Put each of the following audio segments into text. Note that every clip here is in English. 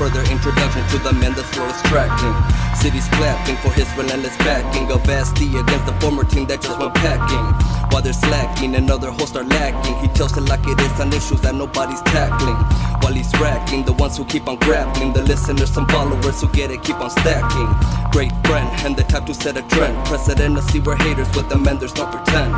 further introduction to the man the floor is tracking. Cities clapping for his relentless backing of SD against the former team that just went packing. While they're slacking another host are lacking, he tells it like it is on issues that nobody's tackling. While he's racking, the ones who keep on grappling, the listeners, some followers who get it, keep on stacking. Great friend, and the type to set a trend. Precedent to see where haters with the and there's no pretend.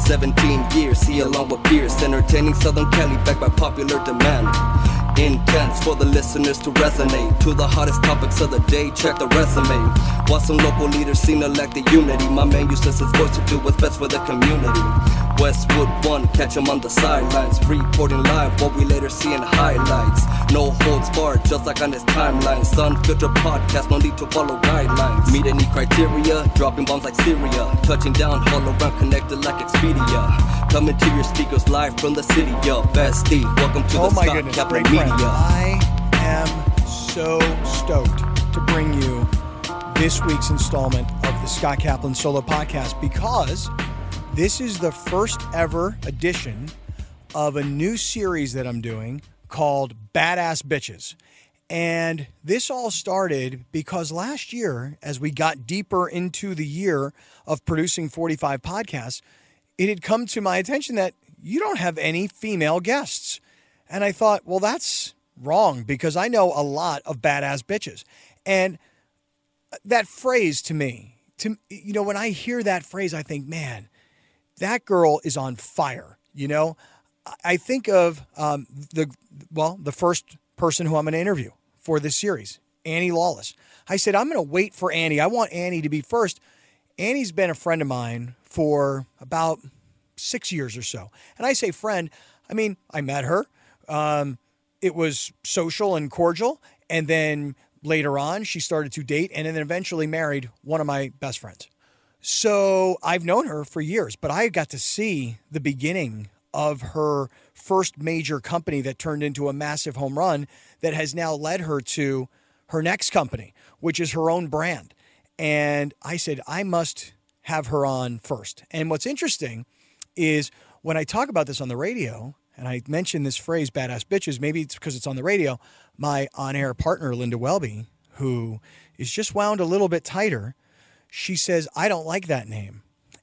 17 years, he along with peers, entertaining Southern Cali backed by popular demand. Intense for the listeners to resonate to the hottest topics of the day. Check the resume. While some local leaders seem to lack the unity, my man uses his voice to do what's best for the community. Westwood One, catch him on the sidelines, reporting live what we later see in highlights. No holds barred, just like on his timeline. Sun filter podcast, no need to follow guidelines. Meet any criteria, dropping bombs like Syria, touching down, hologram connected like Expedia. Coming to your speakers live from the city of SD. Welcome to Oh the Scott goodness, Capital great friend. Media. I am so stoked to bring you this week's installment of the Scott Kaplan Solo Podcast because this is the first ever edition of a new series that I'm doing called Badass Bitches. And this all started because last year, as we got deeper into the year of producing 45 podcasts, it had come to my attention that you don't have any female guests. And I thought, well, that's wrong because I know a lot of badass bitches. And uh, that phrase to me, to you know, when I hear that phrase, I think, man, that girl is on fire. You know, I think of um, the well, the first person who I'm going to interview for this series, Annie Lawless. I said I'm going to wait for Annie. I want Annie to be first. Annie's been a friend of mine for about six years or so, and I say friend. I mean, I met her. Um, it was social and cordial, and then later on, she started to date, and then eventually married one of my best friends. So I've known her for years, but I got to see the beginning of her first major company that turned into a massive home run that has now led her to her next company, which is her own brand. And I said, I must have her on first. And what's interesting is when I talk about this on the radio, and I mention this phrase, badass bitches, maybe it's because it's on the radio, my on air partner, Linda Welby, who is just wound a little bit tighter, she says, I don't like that name.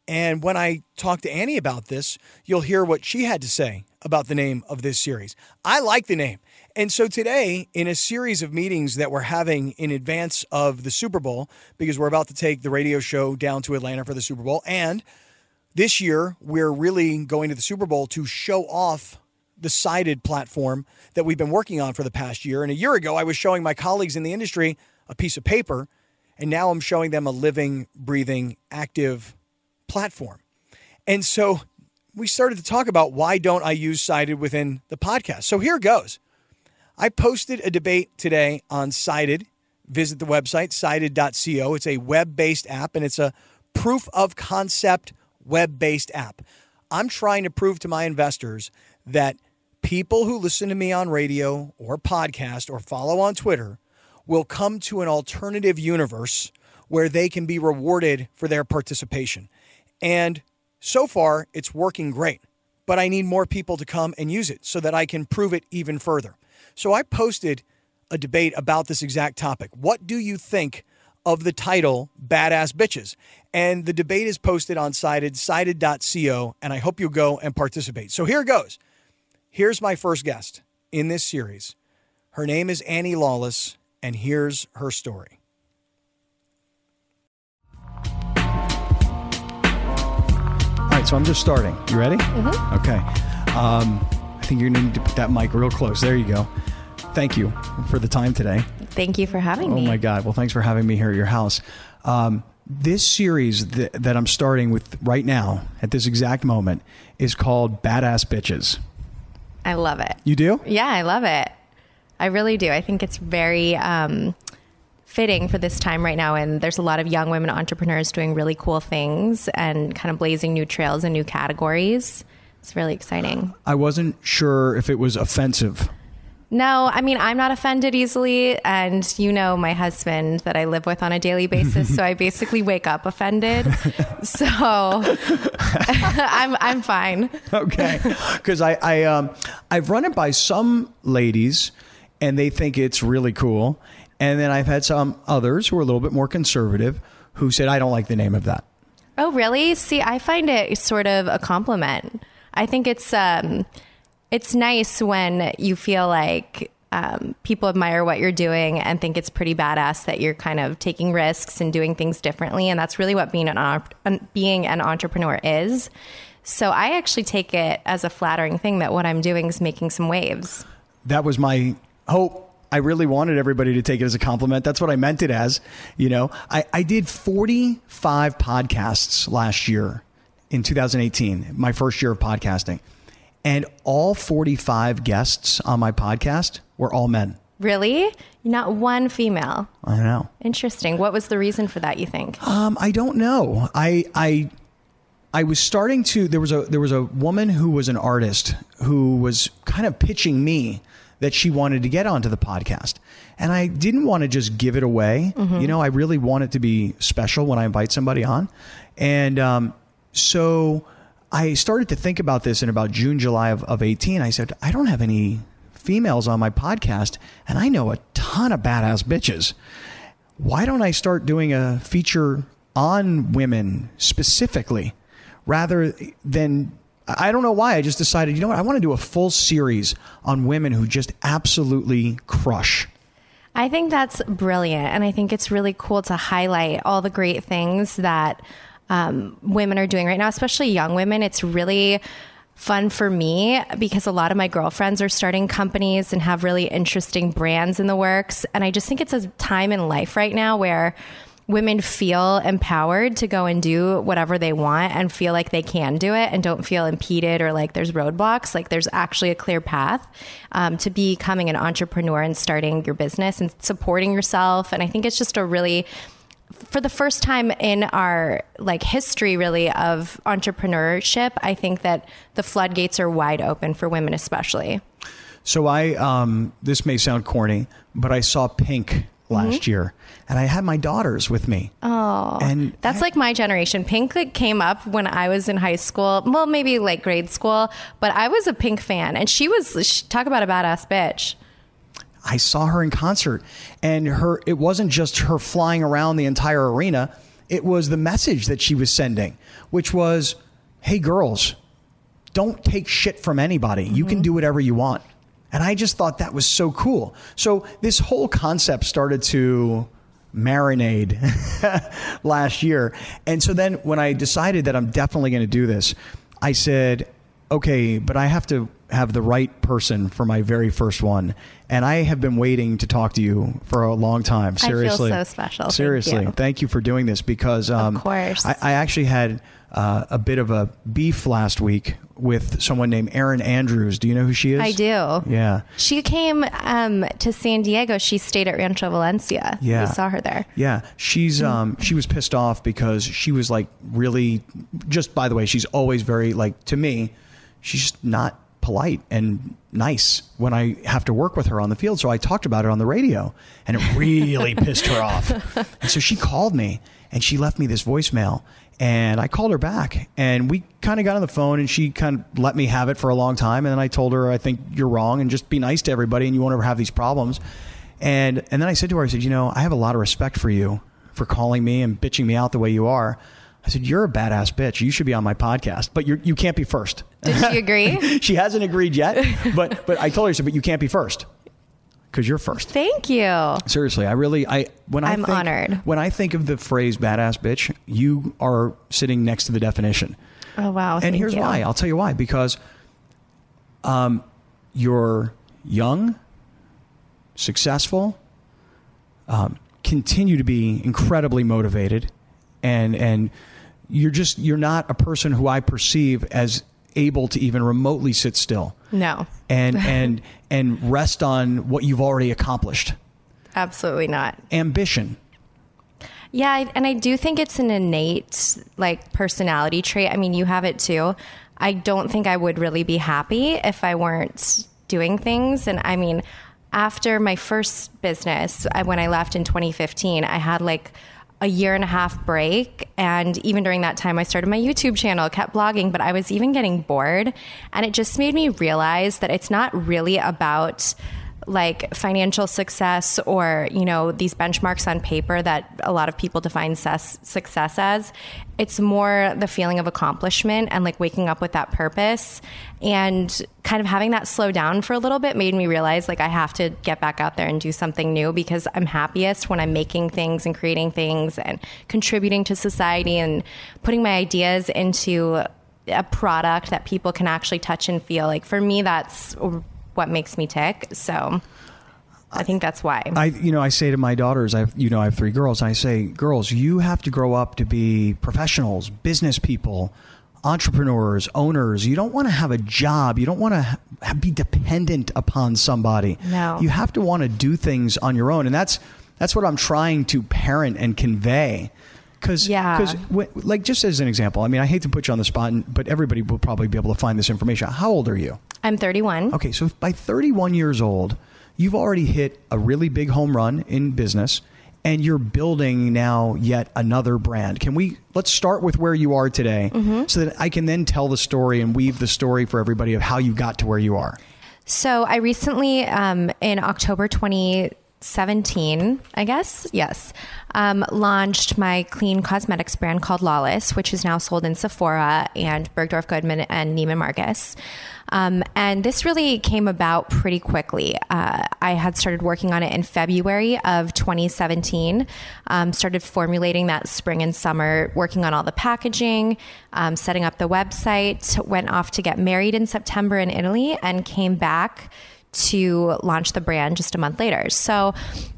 And when I talk to Annie about this, you'll hear what she had to say about the name of this series. I like the name. And so today, in a series of meetings that we're having in advance of the Super Bowl, because we're about to take the radio show down to Atlanta for the Super Bowl, and this year we're really going to the Super Bowl to show off the sided platform that we've been working on for the past year. And a year ago, I was showing my colleagues in the industry a piece of paper, and now I'm showing them a living, breathing, active platform. And so we started to talk about why don't I use Sided within the podcast. So here goes. I posted a debate today on Sided. Visit the website, sided.co. It's a web based app and it's a proof of concept web based app. I'm trying to prove to my investors that people who listen to me on radio or podcast or follow on Twitter will come to an alternative universe where they can be rewarded for their participation. And so far, it's working great, but I need more people to come and use it so that I can prove it even further. So I posted a debate about this exact topic. What do you think of the title Badass Bitches? And the debate is posted on Sided, sided.co, and I hope you'll go and participate. So here goes. Here's my first guest in this series. Her name is Annie Lawless, and here's her story. All right, so I'm just starting. You ready? Mm-hmm. Okay. Um, I think you're going to need to put that mic real close. There you go. Thank you for the time today. Thank you for having Oh me. Oh my God. Well, thanks for having me here at your house. Um, this series that, that I'm starting with right now, at this exact moment, is called Badass Bitches. I love it. You do? Yeah, I love it. I really do. I think it's very um, fitting for this time right now. And there's a lot of young women entrepreneurs doing really cool things and kind of blazing new trails and new categories. It's really exciting. I wasn't sure if it was offensive. No, I mean, I'm not offended easily. And you know, my husband that I live with on a daily basis. so I basically wake up offended. so I'm, I'm fine. okay because I, I um, I've run it by some ladies and they think it's really cool. And then I've had some others who are a little bit more conservative who said, I don't like the name of that. Oh, really? See, I find it sort of a compliment. I think it's um, it's nice when you feel like um, people admire what you're doing and think it's pretty badass that you're kind of taking risks and doing things differently, and that's really what being an being an entrepreneur is. So I actually take it as a flattering thing that what I'm doing is making some waves. That was my hope. I really wanted everybody to take it as a compliment. That's what I meant it as. You know, I, I did 45 podcasts last year in 2018, my first year of podcasting. And all 45 guests on my podcast were all men. Really? Not one female. I know. Interesting. What was the reason for that, you think? Um, I don't know. I I I was starting to there was a there was a woman who was an artist who was kind of pitching me that she wanted to get onto the podcast. And I didn't want to just give it away. Mm-hmm. You know, I really want it to be special when I invite somebody on. And um, so I started to think about this in about June, July of, of 18. I said, I don't have any females on my podcast, and I know a ton of badass bitches. Why don't I start doing a feature on women specifically rather than I don't know why. I just decided, you know what? I want to do a full series on women who just absolutely crush. I think that's brilliant. And I think it's really cool to highlight all the great things that um, women are doing right now, especially young women. It's really fun for me because a lot of my girlfriends are starting companies and have really interesting brands in the works. And I just think it's a time in life right now where women feel empowered to go and do whatever they want and feel like they can do it and don't feel impeded or like there's roadblocks. Like there's actually a clear path um, to becoming an entrepreneur and starting your business and supporting yourself. And I think it's just a really for the first time in our like history really of entrepreneurship i think that the floodgates are wide open for women especially so i um, this may sound corny but i saw pink last mm-hmm. year, and I had my daughters with me. Oh, and that's I, like my generation. Pink came up when I was in high school, well, maybe like grade school, but I was a Pink fan, and she was she, talk about a badass bitch. I saw her in concert, and her it wasn't just her flying around the entire arena; it was the message that she was sending, which was, "Hey, girls." Don't take shit from anybody. Mm-hmm. You can mm-hmm. do whatever you want. And I just thought that was so cool. So this whole concept started to marinade last year. And so then when I decided that I'm definitely going to do this, I said, okay, but I have to have the right person for my very first one. And I have been waiting to talk to you for a long time. Seriously. I feel so special. Seriously. Thank you, Thank you for doing this because um, of course. I, I actually had uh, a bit of a beef last week with someone named Erin Andrews. Do you know who she is? I do. Yeah. She came um, to San Diego. She stayed at Rancho Valencia. Yeah. We saw her there. Yeah. She's um, she was pissed off because she was like really just by the way, she's always very like to me, she's just not polite and nice when I have to work with her on the field. So I talked about it on the radio and it really pissed her off. And so she called me and she left me this voicemail and I called her back and we kind of got on the phone and she kind of let me have it for a long time. And then I told her, I think you're wrong and just be nice to everybody and you won't ever have these problems. And, and then I said to her, I said, you know, I have a lot of respect for you for calling me and bitching me out the way you are. I said, you're a badass bitch. You should be on my podcast, but you're, you can't be first. Did she agree? she hasn't agreed yet, but, but I told her, I said, but you can't be first because you're first. Thank you. Seriously, I really I when I I'm think, honored. When I think of the phrase "badass bitch," you are sitting next to the definition. Oh wow! And here's you. why. I'll tell you why. Because, um, you're young, successful, um, continue to be incredibly motivated, and and you're just you're not a person who I perceive as able to even remotely sit still. No. And and and rest on what you've already accomplished. Absolutely not. Ambition. Yeah, and I do think it's an innate like personality trait. I mean, you have it too. I don't think I would really be happy if I weren't doing things and I mean, after my first business, when I left in 2015, I had like a year and a half break. And even during that time, I started my YouTube channel, kept blogging, but I was even getting bored. And it just made me realize that it's not really about like financial success or you know these benchmarks on paper that a lot of people define ses- success as it's more the feeling of accomplishment and like waking up with that purpose. And kind of having that slow down for a little bit made me realize like I have to get back out there and do something new because I'm happiest when I'm making things and creating things and contributing to society and putting my ideas into a product that people can actually touch and feel. Like for me that's what makes me tick. So I think that's why. I, you know, I say to my daughters, I, you know, I have three girls. I say, girls, you have to grow up to be professionals, business people, entrepreneurs, owners. You don't want to have a job. You don't want to be dependent upon somebody. No. You have to want to do things on your own, and that's that's what I'm trying to parent and convey. Because, yeah. like, just as an example, I mean, I hate to put you on the spot, but everybody will probably be able to find this information. How old are you? I'm 31. Okay, so by 31 years old, you've already hit a really big home run in business and you're building now yet another brand. Can we let's start with where you are today mm-hmm. so that I can then tell the story and weave the story for everybody of how you got to where you are. So I recently, um, in October 2017, I guess, yes, um, launched my clean cosmetics brand called Lawless, which is now sold in Sephora and Bergdorf Goodman and Neiman Marcus. Um, and this really came about pretty quickly. Uh, I had started working on it in February of 2017, um, started formulating that spring and summer, working on all the packaging, um, setting up the website, went off to get married in September in Italy, and came back to launch the brand just a month later. So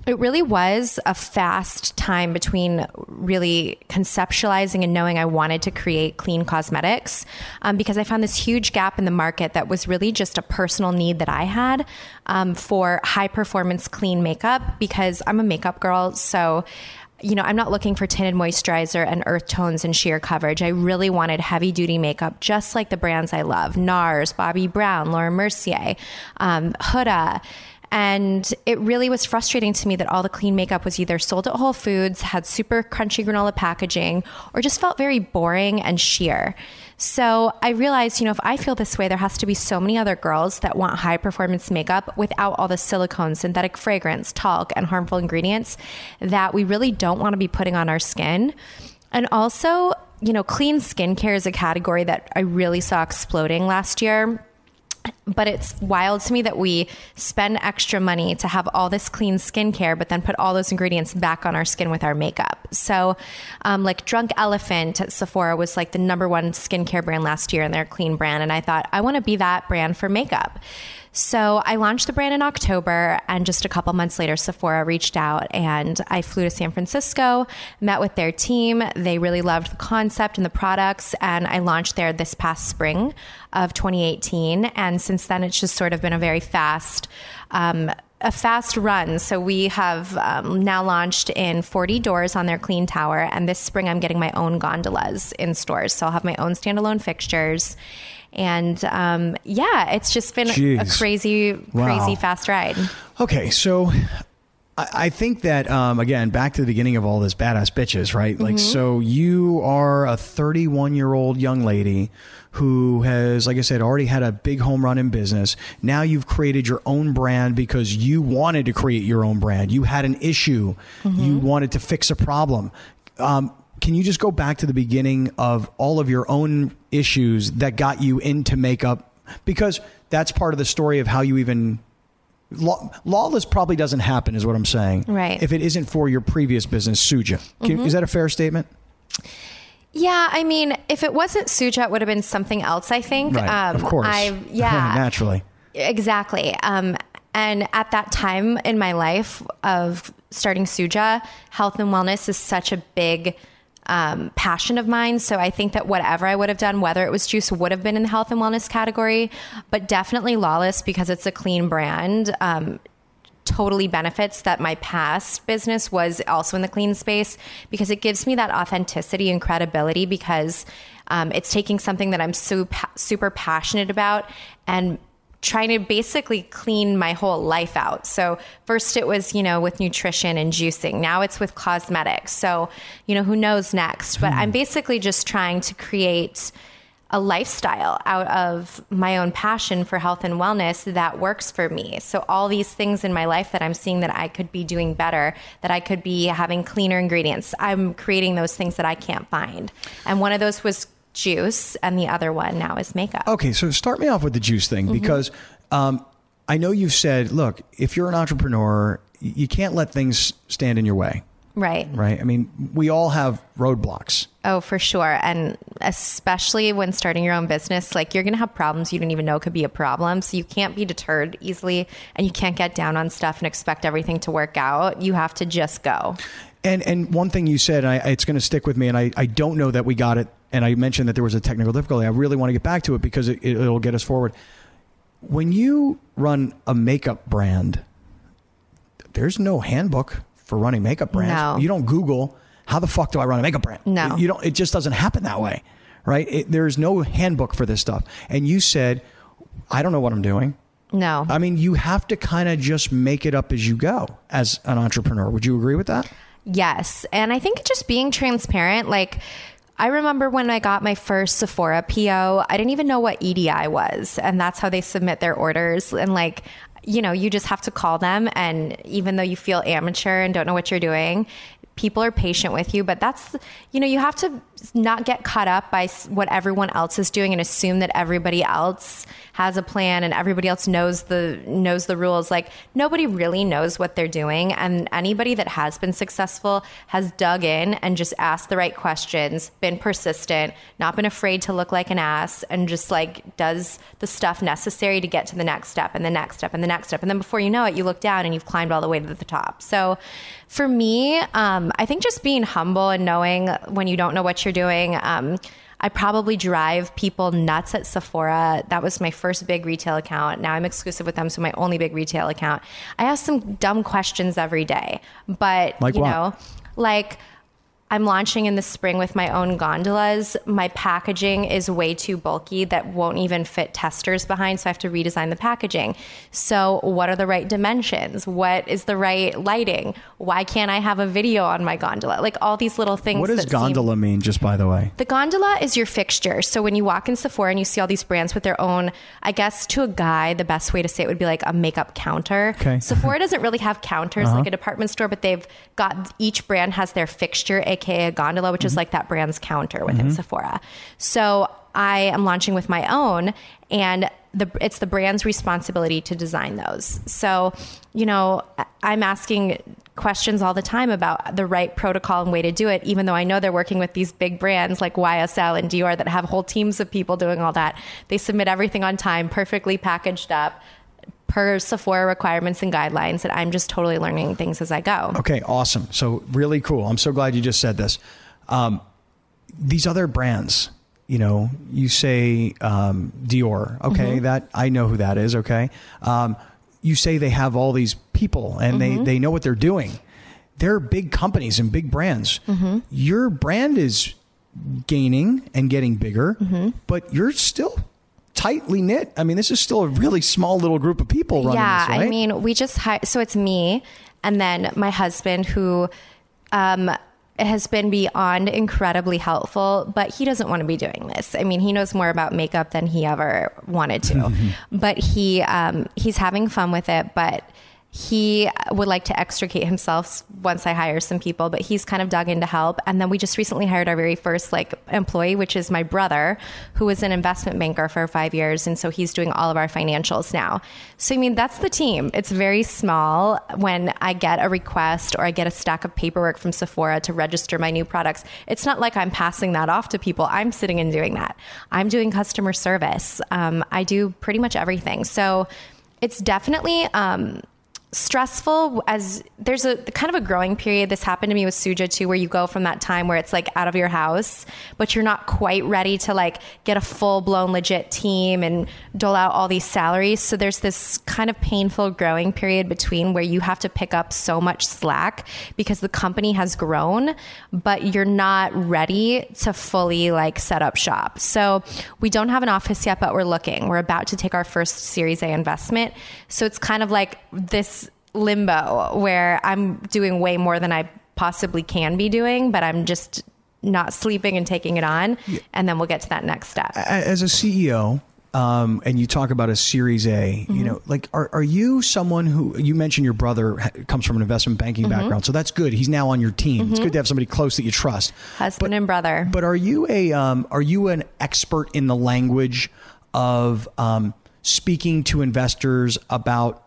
it really was a fast time between really conceptualizing and knowing I wanted to create clean cosmetics um, because I found this huge gap in the market that was really just a personal need that I had um, for high performance clean makeup because I'm a makeup girl. So you know, I'm not looking for tinted moisturizer and earth tones and sheer coverage. I really wanted heavy duty makeup, just like the brands I love NARS, Bobbi Brown, Laura Mercier, um, Huda. And it really was frustrating to me that all the clean makeup was either sold at Whole Foods, had super crunchy granola packaging, or just felt very boring and sheer. So I realized, you know, if I feel this way, there has to be so many other girls that want high performance makeup without all the silicone, synthetic fragrance, talc, and harmful ingredients that we really don't want to be putting on our skin. And also, you know, clean skincare is a category that I really saw exploding last year but it's wild to me that we spend extra money to have all this clean skincare, but then put all those ingredients back on our skin with our makeup. So, um, like Drunk Elephant at Sephora was like the number one skincare brand last year, and they're a clean brand. And I thought, I want to be that brand for makeup. So I launched the brand in October, and just a couple months later, Sephora reached out and I flew to San Francisco, met with their team. They really loved the concept and the products, and I launched there this past spring of 2018. And since then, it's just sort of been a very fast, um, a fast run. So we have um, now launched in 40 doors on their clean tower, and this spring I'm getting my own gondolas in stores. So I'll have my own standalone fixtures and um, yeah, it's just been Jeez. a crazy, wow. crazy fast ride. Okay, so I think that um, again, back to the beginning of all this badass bitches, right? Like, mm-hmm. so you are a 31 year old young lady who has, like I said, already had a big home run in business. Now you've created your own brand because you wanted to create your own brand. You had an issue, mm-hmm. you wanted to fix a problem. Um, can you just go back to the beginning of all of your own issues that got you into makeup? Because that's part of the story of how you even Law, lawless probably doesn't happen, is what I'm saying. Right. If it isn't for your previous business, Suja. Can, mm-hmm. Is that a fair statement? Yeah, I mean, if it wasn't Suja, it would have been something else. I think. Right. Um, of course. I yeah. Naturally. Exactly. Um, and at that time in my life of starting Suja, health and wellness is such a big um, passion of mine. So I think that whatever I would have done, whether it was juice, would have been in the health and wellness category, but definitely Lawless because it's a clean brand. Um, totally benefits that my past business was also in the clean space because it gives me that authenticity and credibility because um, it's taking something that I'm so pa- super passionate about and trying to basically clean my whole life out. So first it was, you know, with nutrition and juicing. Now it's with cosmetics. So, you know, who knows next? But I'm hmm. basically just trying to create a lifestyle out of my own passion for health and wellness that works for me. So all these things in my life that I'm seeing that I could be doing better, that I could be having cleaner ingredients, I'm creating those things that I can't find. And one of those was juice, and the other one now is makeup. Okay, so start me off with the juice thing mm-hmm. because um, I know you've said, look, if you're an entrepreneur, you can't let things stand in your way. Right. Right. I mean, we all have roadblocks. Oh, for sure. And especially when starting your own business, like you're going to have problems you don't even know could be a problem. So you can't be deterred easily and you can't get down on stuff and expect everything to work out. You have to just go. And and one thing you said, I, it's going to stick with me, and I, I don't know that we got it. And I mentioned that there was a technical difficulty. I really want to get back to it because it, it'll get us forward. When you run a makeup brand, there's no handbook for running makeup brands. No. You don't Google how the fuck do I run a makeup brand. No, you don't. It just doesn't happen that way, right? It, there's no handbook for this stuff. And you said, I don't know what I'm doing. No. I mean, you have to kind of just make it up as you go as an entrepreneur. Would you agree with that? Yes. And I think just being transparent, like, I remember when I got my first Sephora PO, I didn't even know what EDI was. And that's how they submit their orders. And like, you know, you just have to call them. And even though you feel amateur and don't know what you're doing, people are patient with you. But that's, you know, you have to not get caught up by what everyone else is doing and assume that everybody else has a plan and everybody else knows the knows the rules like nobody really knows what they're doing and anybody that has been successful has dug in and just asked the right questions been persistent not been afraid to look like an ass and just like does the stuff necessary to get to the next step and the next step and the next step and then before you know it you look down and you've climbed all the way to the top so for me um, i think just being humble and knowing when you don't know what you're doing. Um, I probably drive people nuts at Sephora. That was my first big retail account. Now I'm exclusive with them, so my only big retail account. I ask some dumb questions every day, but like you what? know, like I'm launching in the spring with my own gondolas. My packaging is way too bulky that won't even fit testers behind, so I have to redesign the packaging. So, what are the right dimensions? What is the right lighting? Why can't I have a video on my gondola? Like all these little things. What does gondola seem- mean, just by the way? The gondola is your fixture. So, when you walk in Sephora and you see all these brands with their own, I guess to a guy, the best way to say it would be like a makeup counter. Okay. Sephora doesn't really have counters uh-huh. like a department store, but they've got each brand has their fixture, aka a gondola, which mm-hmm. is like that brand's counter within mm-hmm. Sephora. So I am launching with my own, and the, it's the brand's responsibility to design those. So, you know, I'm asking questions all the time about the right protocol and way to do it, even though I know they're working with these big brands like YSL and Dior that have whole teams of people doing all that. They submit everything on time, perfectly packaged up per Sephora requirements and guidelines that I'm just totally learning things as I go. Okay, awesome. So really cool. I'm so glad you just said this. Um, these other brands, you know, you say um, Dior. Okay, mm-hmm. that I know who that is. Okay, um, you say they have all these people and mm-hmm. they they know what they're doing. They're big companies and big brands. Mm-hmm. Your brand is gaining and getting bigger, mm-hmm. but you're still tightly knit. I mean, this is still a really small little group of people running yeah, this, right? I mean, we just hi- so it's me and then my husband who um, has been beyond incredibly helpful, but he doesn't want to be doing this. I mean, he knows more about makeup than he ever wanted to, but he um, he's having fun with it. But he would like to extricate himself once I hire some people, but he's kind of dug in to help. And then we just recently hired our very first like employee, which is my brother, who was an investment banker for five years, and so he's doing all of our financials now. So I mean, that's the team. It's very small. When I get a request or I get a stack of paperwork from Sephora to register my new products, it's not like I'm passing that off to people. I'm sitting and doing that. I'm doing customer service. Um, I do pretty much everything. So it's definitely um, stressful as there's a kind of a growing period. This happened to me with Suja too, where you go from that time where it's like out of your house, but you're not quite ready to like get a full blown legit team and dole out all these salaries. So there's this kind of painful growing period between where you have to pick up so much slack because the company has grown, but you're not ready to fully like set up shop. So we don't have an office yet, but we're looking. We're about to take our first Series A investment. So it's kind of like this limbo where I'm doing way more than I possibly can be doing, but I'm just not sleeping and taking it on. And then we'll get to that next step. As a CEO, um, and you talk about a Series A, you know, like, are, are you someone who you mentioned your brother comes from an investment banking background, so that's good. He's now on your team. It's good to have somebody close that you trust. Husband and brother. But are you a um, are you an expert in the language of um, speaking to investors about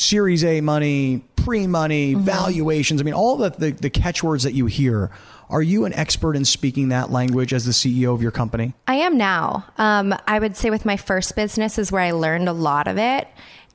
Series A money, pre money, valuations? I mean, all the, the the catchwords that you hear. Are you an expert in speaking that language as the CEO of your company? I am now. Um, I would say with my first business is where I learned a lot of it.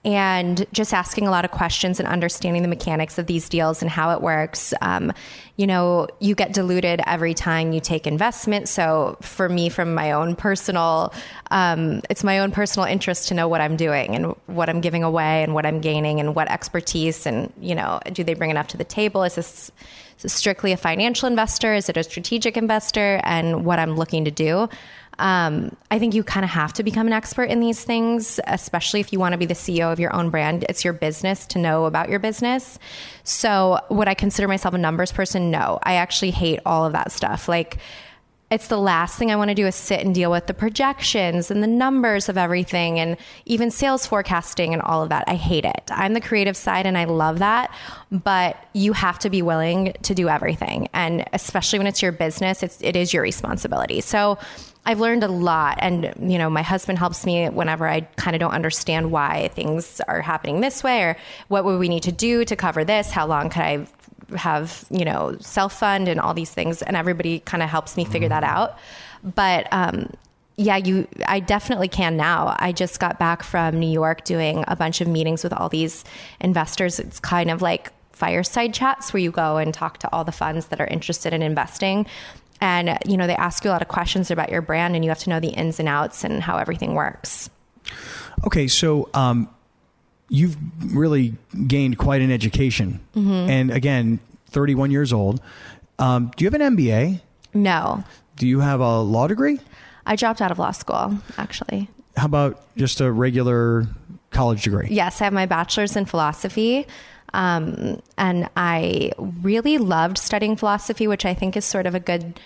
And just asking a lot of questions and understanding the mechanics of these deals and how it works. Um, you know, you get diluted every time you take investment. So for me, from my own personal, um, it's my own personal interest to know what I'm doing and what I'm giving away and what I'm gaining and what expertise and you know, do they bring enough to the table? Is this is this strictly a financial investor? Is it a strategic investor? And what I'm looking to do. Um, I think you kind of have to become an expert in these things, especially if you want to be the CEO of your own brand. It's your business to know about your business. So, would I consider myself a numbers person? No, I actually hate all of that stuff. Like, it's the last thing I want to do is sit and deal with the projections and the numbers of everything and even sales forecasting and all of that. I hate it. I'm the creative side and I love that, but you have to be willing to do everything. And especially when it's your business, it's, it is your responsibility. So I've learned a lot and you know my husband helps me whenever I kind of don't understand why things are happening this way or what would we need to do to cover this? How long could I have you know self fund and all these things? And everybody kind of helps me figure that out. But um, yeah you i definitely can now. I just got back from new york doing a bunch of meetings with all these investors. It's kind of like fireside chats where you go and talk to all the funds that are interested in investing and you know they ask you a lot of questions about your brand and you have to know the ins and outs and how everything works Okay, so um, you've really gained quite an education, and again, 31 years old. Um, do you have an MBA? no Do you have a law degree? i dropped out of law school actually How about just a regular college degree? yes, I have my bachelor's in philosophy. Um, and I really loved studying philosophy, which I think is sort of a good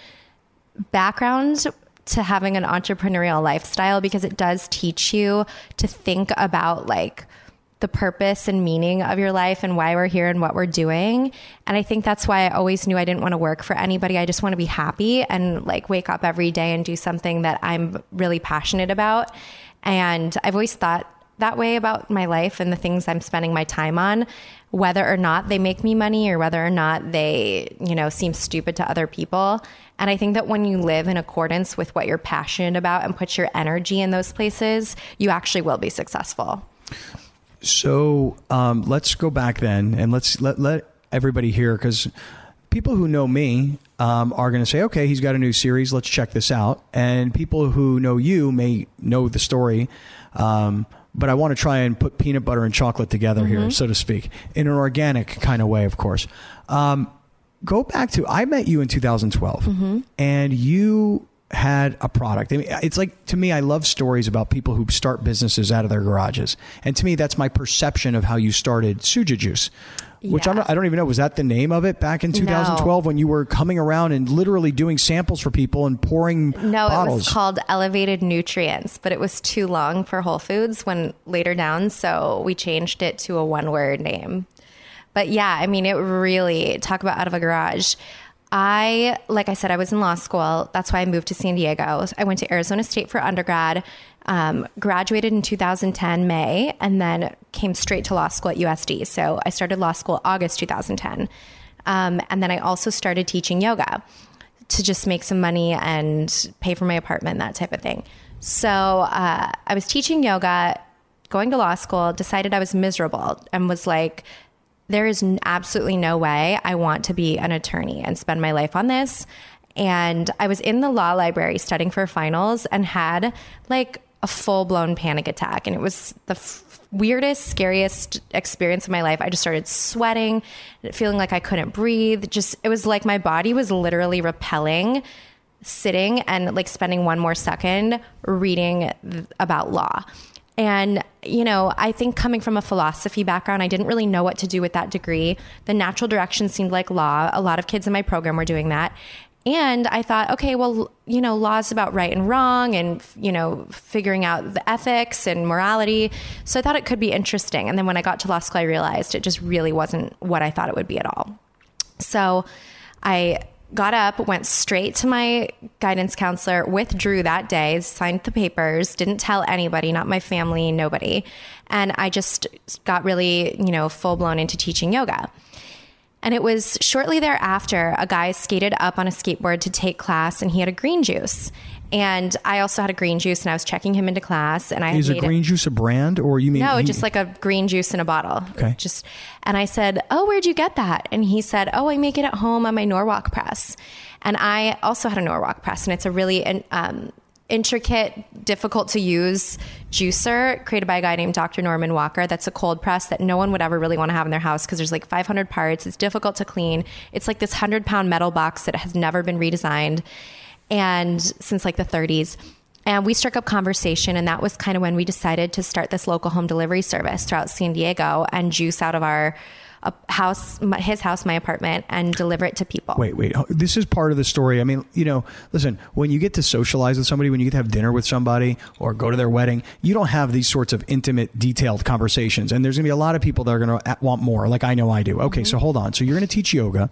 background to having an entrepreneurial lifestyle because it does teach you to think about like the purpose and meaning of your life and why we're here and what we're doing. And I think that's why I always knew I didn't want to work for anybody. I just want to be happy and like wake up every day and do something that I'm really passionate about. And I've always thought that way about my life and the things I'm spending my time on, whether or not they make me money or whether or not they, you know, seem stupid to other people. And I think that when you live in accordance with what you're passionate about and put your energy in those places, you actually will be successful. So um, let's go back then, and let's let let everybody hear because people who know me um, are going to say, "Okay, he's got a new series. Let's check this out." And people who know you may know the story. Um, but I want to try and put peanut butter and chocolate together here, so to speak, in an organic kind of way, of course. Um, go back to I met you in 2012, and you had a product. I mean, it's like to me, I love stories about people who start businesses out of their garages, and to me, that's my perception of how you started Suja Juice. Which I'm not, I don't even know. Was that the name of it back in 2012 when you were coming around and literally doing samples for people and pouring No, bottles? it was called Elevated Nutrients, but it was too long for Whole Foods when later down, so we changed it to a one word name. But yeah, I mean, it really talk about out of a garage. I, like I said, I was in law school. That's why I moved to San Diego. I went to Arizona State for undergrad, um, graduated in 2010 May, and then came straight to law school at USD. So I started law school August 2010. Um, and then I also started teaching yoga to just make some money and pay for my apartment, that type of thing. So uh, I was teaching yoga, going to law school, decided I was miserable, and was like, there is absolutely no way I want to be an attorney and spend my life on this. And I was in the law library studying for finals and had like a full blown panic attack. And it was the f- weirdest, scariest experience of my life. I just started sweating, feeling like I couldn't breathe. Just, it was like my body was literally repelling sitting and like spending one more second reading th- about law. And, you know, I think coming from a philosophy background, I didn't really know what to do with that degree. The natural direction seemed like law. A lot of kids in my program were doing that. And I thought, okay, well, you know, laws about right and wrong and, you know, figuring out the ethics and morality. So I thought it could be interesting. And then when I got to law school, I realized it just really wasn't what I thought it would be at all. So I got up, went straight to my guidance counselor, withdrew that day, signed the papers, didn't tell anybody, not my family, nobody. And I just got really, you know, full blown into teaching yoga. And it was shortly thereafter, a guy skated up on a skateboard to take class and he had a green juice. And I also had a green juice and I was checking him into class and I Is a green juice a brand or you mean no, he- just like a green juice in a bottle. Okay. Just and I said, "Oh, where'd you get that?" And he said, "Oh, I make it at home on my Norwalk press." And I also had a Norwalk press, and it's a really um, intricate, difficult to use juicer created by a guy named Dr. Norman Walker. That's a cold press that no one would ever really want to have in their house because there's like 500 parts. It's difficult to clean. It's like this hundred pound metal box that has never been redesigned, and since like the 30s. And we struck up conversation, and that was kind of when we decided to start this local home delivery service throughout San Diego and juice out of our uh, house, his house, my apartment, and deliver it to people. Wait, wait. Oh, This is part of the story. I mean, you know, listen, when you get to socialize with somebody, when you get to have dinner with somebody or go to their wedding, you don't have these sorts of intimate, detailed conversations. And there's going to be a lot of people that are going to want more, like I know I do. Okay, so hold on. So you're going to teach yoga.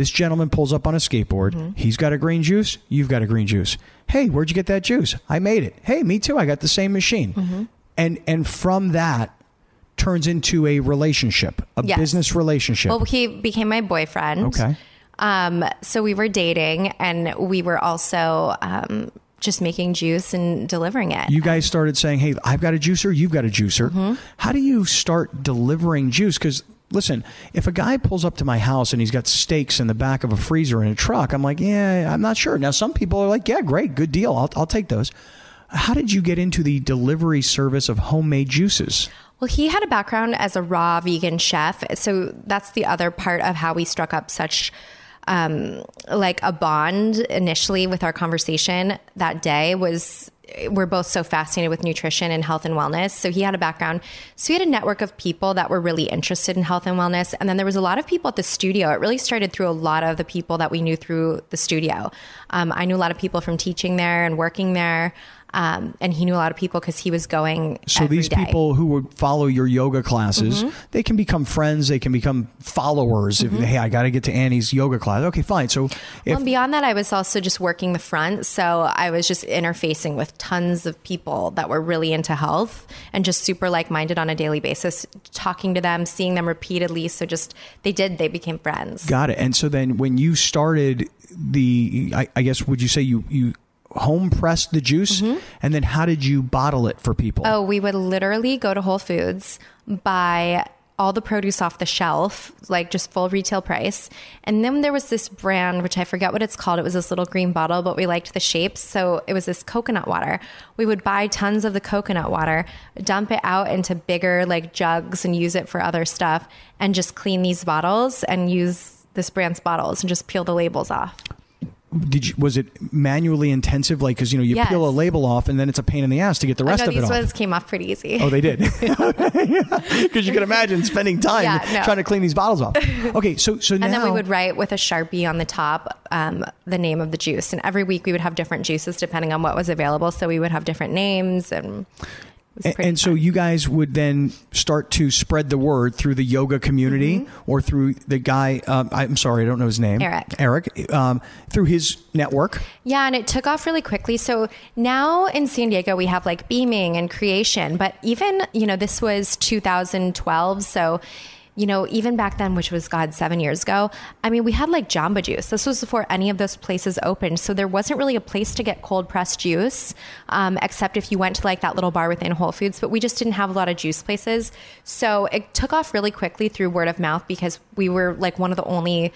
This gentleman pulls up on a skateboard. He's got a green juice. You've got a green juice. Hey, where'd you get that juice? I made it. Hey, me too. I got the same machine. And and from that turns into a relationship, a Yes. business relationship. Well, he became my boyfriend. Okay. Um, so we were dating, and we were also um, just making juice and delivering it. you guys started saying, "Hey, I've got a juicer, you've got a juicer." Mm-hmm. How do you start delivering juice? Because listen, if a guy pulls up to my house and he's got steaks in the back of a freezer in a truck, I'm like, "Yeah, I'm not sure." Now, some people are like, "Yeah, great, good deal. I'll, I'll take those." How did you get into the delivery service of homemade juices? Well, he had a background as a raw vegan chef, so that's the other part of how we struck up such um, like a bond initially with our conversation that day was we're both so fascinated with nutrition and health and wellness. So he had a background. So he had a network of people that were really interested in health and wellness. And then there was a lot of people at the studio. It really started through a lot of the people that we knew through the studio. Um, I knew a lot of people from teaching there and working there. Um, and he knew a lot of people because he was going. So these day. people who would follow your yoga classes, Mm-hmm. they can become friends. They can become followers. If hey, I got to get to Annie's yoga class. Okay, fine. So if Well, and beyond that, I was also just working the front. So I was just interfacing with tons of people that were really into health and just super like minded on a daily basis, talking to them, seeing them repeatedly. So just they did, they became friends. Got it. And so then when you started the, I, I guess, would you say you, you home pressed the juice? And then how did you bottle it for people? Mm-hmm. Oh, we would literally go to Whole Foods, buy all the produce off the shelf, like just full retail price. And then there was this brand, which I forget what it's called. It was this little green bottle, but we liked the shapes. So it was this coconut water. We would buy tons of the coconut water, dump it out into bigger like jugs and use it for other stuff and just clean these bottles and use this brand's bottles and just peel the labels off. Did you, was it manually intensive? Like, cause you know, you Yes. peel a label off and then it's a pain in the ass to get the rest of it these off. ones came off pretty easy. Oh, they did. Because you can imagine spending time Yeah, no. trying to clean these bottles off. Okay, so so now And then we would write with a sharpie on the top um, the name of the juice. And every week we would have different juices depending on what was available. So we would have different names, and And, and so you guys would then start to spread the word through the yoga community or through the guy, um, I'm sorry, I don't know his name. Eric. Eric, um, through his network. yeah, and it took off really quickly. So now in San Diego we have like beaming and creation, but even you know this was 2012, so. You know, even back then, which was God seven years ago, I mean, we had like Jamba Juice. This was before any of those places opened, so there wasn't really a place to get cold pressed juice, um, except if you went to like that little bar within Whole Foods. But we just didn't have a lot of juice places, so it took off really quickly through word of mouth because we were like one of the only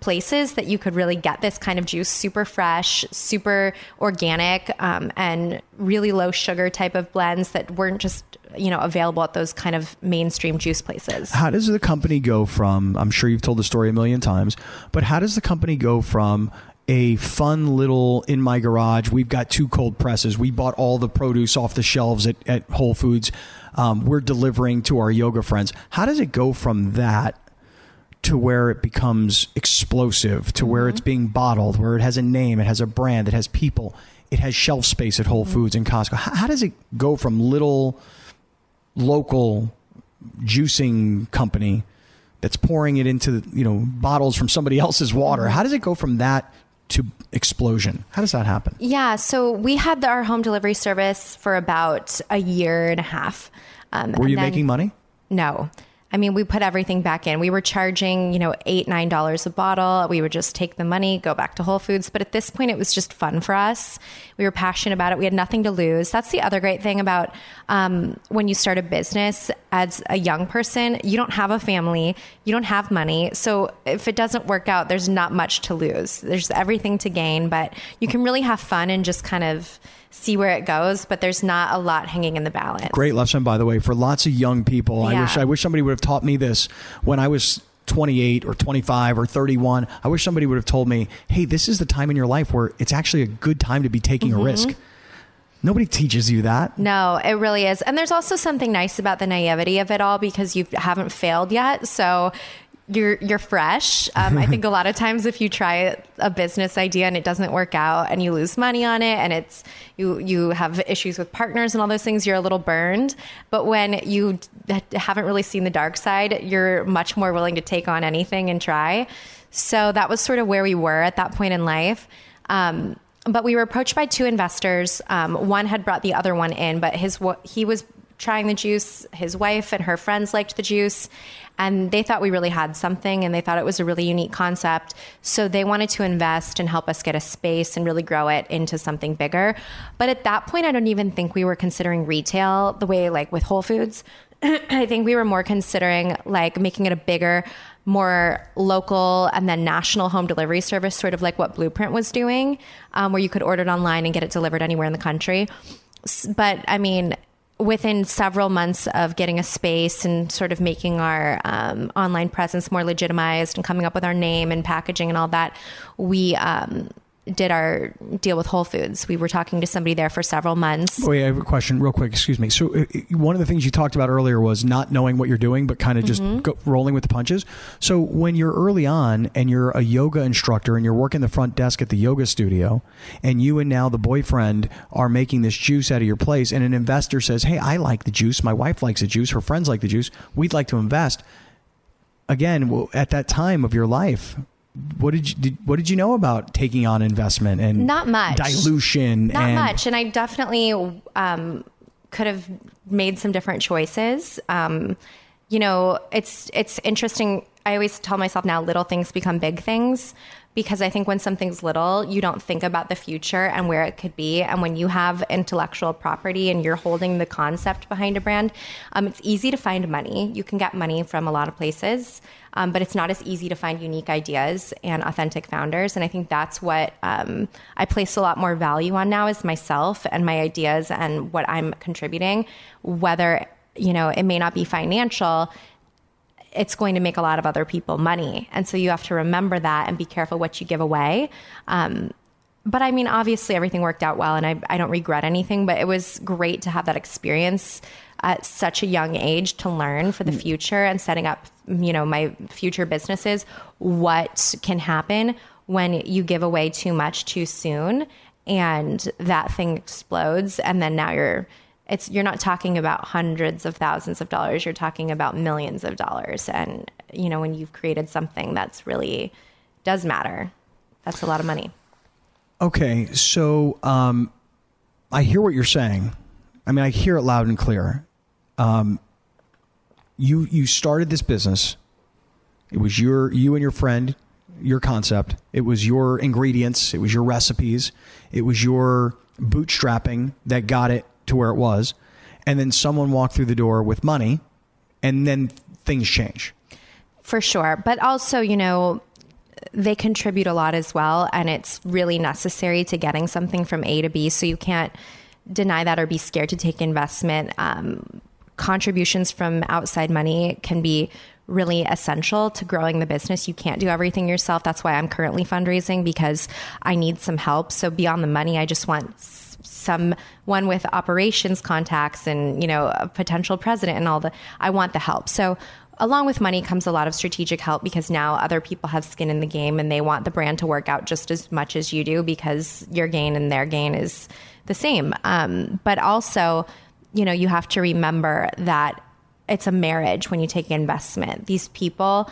places that you could really get this kind of juice super fresh super organic um, and really low sugar type of blends that weren't just you know available at those kind of mainstream juice places How does the company go from, I'm sure you've told the story a million times, but how does the company go from a fun little in my garage, we've got two cold presses, we bought all the produce off the shelves at, at Whole Foods, um, we're delivering to our yoga friends. How does it go from that to where it becomes explosive, to where it's being bottled, where it has a name, it has a brand, it has people, it has shelf space at Whole Foods and Costco. How, how does it go from little local juicing company that's pouring it into you know bottles from somebody else's water? How does it go from that to explosion? How does that happen? Yeah, so we had the, our home delivery service for about a year and a half. Um, Were you then- making money? No. I mean, we put everything back in. We were charging, you know, eight, nine dollars a bottle. We would just take the money, go back to Whole Foods. But at this point, it was just fun for us. We were passionate about it. We had nothing to lose. That's the other great thing about um, when you start a business as a young person. You don't have a family. You don't have money. So if it doesn't work out, there's not much to lose. There's everything to gain. But you can really have fun and just kind of see where it goes. But there's not a lot hanging in the balance. Great lesson, by the way, for lots of young people. I wish I wish somebody would have taught me this when I was 28 or 25 or 31. I wish somebody would have told me, "Hey, this is the time in your life where it's actually a good time to be taking Mm-hmm. a risk." Nobody teaches you that. No, it really is. And there's also something nice about the naivety of it all because you haven't failed yet. So you're you're fresh. Um, I think a lot of times if you try a business idea and it doesn't work out and you lose money on it and it's you you have issues with partners and all those things, you're a little burned. But when you haven't really seen the dark side, you're much more willing to take on anything and try. So that was sort of where we were at that point in life. Um, but we were approached by two investors. Um, one had brought the other one in, but his he was trying the juice. His wife and her friends liked the juice, and they thought we really had something, and they thought it was a really unique concept. So they wanted to invest and help us get a space and really grow it into something bigger. But at that point, I don't even think we were considering retail the way like with Whole Foods. I think we were more considering like making it a bigger, more local and then national home delivery service, sort of like what Blueprint was doing, um, where you could order it online and get it delivered anywhere in the country. But I mean, within several months of getting a space and sort of making our um, online presence more legitimized and coming up with our name and packaging and all that, we um, did our deal with Whole Foods. We were talking to somebody there for several months. Wait, I have a question, real quick. Excuse me. So, uh, one of the things you talked about earlier was not knowing what you're doing, but kind of just Mm-hmm. go, rolling with the punches. So, when you're early on and you're a yoga instructor and you're working the front desk at the yoga studio, and you and now the boyfriend are making this juice out of your place, and an investor says, "Hey, I like the juice. My wife likes the juice. Her friends like the juice. We'd like to invest." Again, at that time of your life. What did you did, what did you know about taking on investment and Not much. dilution Not and much. And I definitely um, could have made some different choices. Um, you know, it's it's interesting. I always tell myself now, little things become big things. Because I think when something's little, you don't think about the future and where it could be. And when you have intellectual property and you're holding the concept behind a brand, um, it's easy to find money. You can get money from a lot of places, um, but it's not as easy to find unique ideas and authentic founders. And I think that's what um, I place a lot more value on now is myself and my ideas and what I'm contributing. Whether you know it may not be financial, it's going to make a lot of other people money. And so you have to remember that and be careful what you give away. Um, but I mean, obviously, everything worked out well, and I, I don't regret anything. But it was great to have that experience at such a young age to learn for the future and setting up, you know, my future businesses. What can happen when you give away too much too soon, and that thing explodes, and then now you're it's you're not talking about hundreds of thousands of dollars you're talking about millions of dollars and you know when you've created something that's really does matter that's a lot of money Okay, so um, I hear what you're saying. I mean, I hear it loud and clear. Um, you you started this business. It was your you and your friend, your concept. It was your ingredients. It was your recipes. It was your bootstrapping that got it to where it was. And then someone walked through the door with money, and then things change. for sure but also you know they contribute a lot as well and it's really necessary to getting something from a to b so you can't deny that or be scared to take investment um, contributions from outside money can be really essential to growing the business you can't do everything yourself that's why i'm currently fundraising because i need some help so beyond the money i just want someone with operations contacts and you know a potential president and all the i want the help so along with money comes a lot of strategic help because now other people have skin in the game and they want the brand to work out just as much as you do because your gain and their gain is the same. Um, but also, you know, you have to remember that it's a marriage when you take investment. These people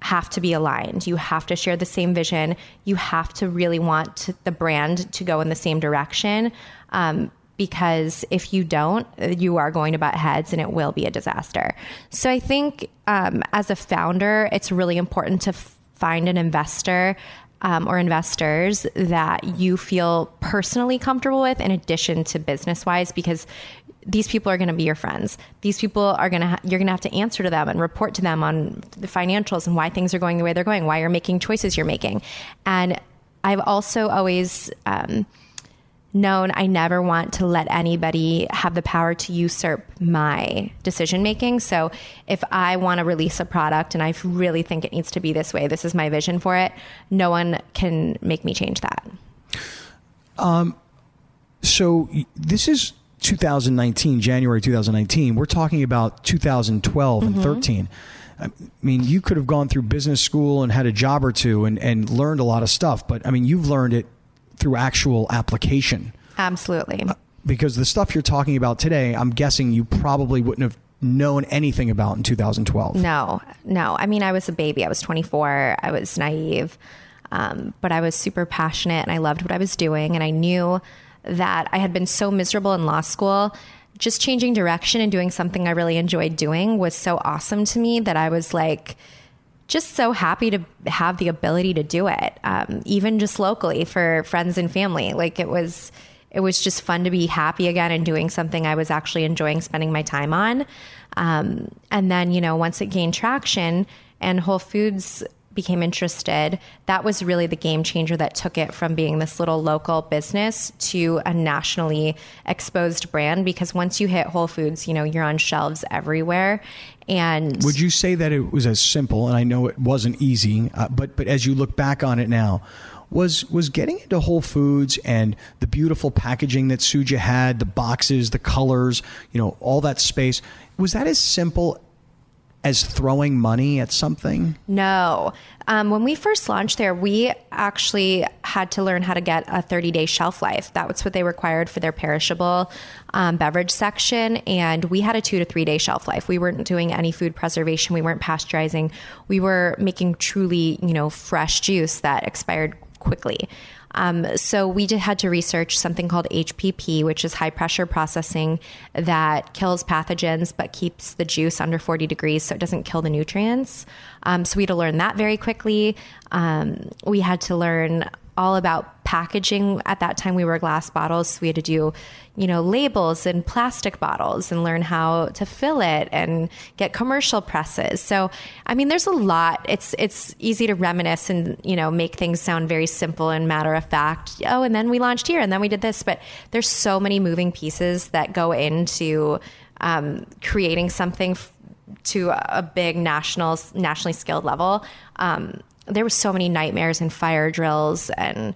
have to be aligned. You have to share the same vision. You have to really want to, the brand to go in the same direction. Um, because if you don't, you are going to butt heads and it will be a disaster. So I think um, as a founder, it's really important to f- find an investor um, or investors that you feel personally comfortable with in addition to business wise because these people are going to be your friends. These people are going to ha- you're going to have to answer to them and report to them on the financials and why things are going the way they're going, why you're making choices you're making. And I've also always um, known I never want to let anybody have the power to usurp my decision making. So if I want to release a product and I really think it needs to be this way, this is my vision for it, no one can make me change that. Um, so this is 2019, January 2019. We're talking about 2012 mm-hmm. and 13. I mean, you could have gone through business school and had a job or two and, and learned a lot of stuff, but I mean, you've learned it through actual application. Absolutely. Uh, because the stuff you're talking about today, I'm guessing you probably wouldn't have known anything about in 2012. No, no. I mean, I was a baby. I was 24. I was naive, um, but I was super passionate and I loved what I was doing. And I knew that I had been so miserable in law school. Just changing direction and doing something I really enjoyed doing was so awesome to me that I was like, just so happy to have the ability to do it, um, even just locally for friends and family. Like it was, it was just fun to be happy again and doing something I was actually enjoying spending my time on. Um, and then, you know, once it gained traction and Whole Foods became interested, that was really the game changer that took it from being this little local business to a nationally exposed brand. Because once you hit Whole Foods, you know, you're on shelves everywhere. And would you say that it was as simple? And I know it wasn't easy, uh, but but as you look back on it now, was was getting into Whole Foods and the beautiful packaging that Suja had, the boxes, the colors, you know, all that space. Was that as simple as throwing money at something? No. Um, when we first launched there, we actually had to learn how to get a 30 day shelf life. That was what they required for their perishable um, beverage section. And we had a two to three day shelf life. We weren't doing any food preservation, we weren't pasteurizing. We were making truly, you know, fresh juice that expired quickly. Um, so we had to research something called HPP, which is high pressure processing that kills pathogens but keeps the juice under 40 degrees so it doesn't kill the nutrients. Um, so we had to learn that very quickly. Um, we had to learn all about packaging. At that time, we were glass bottles. So we had to do, you know, labels and plastic bottles and learn how to fill it and get commercial presses. So, I mean, there's a lot. It's it's easy to reminisce and you know make things sound very simple and matter of fact. Oh, and then we launched here, and then we did this. But there's so many moving pieces that go into um, creating something. F- to a big national, nationally skilled level, um, there were so many nightmares and fire drills and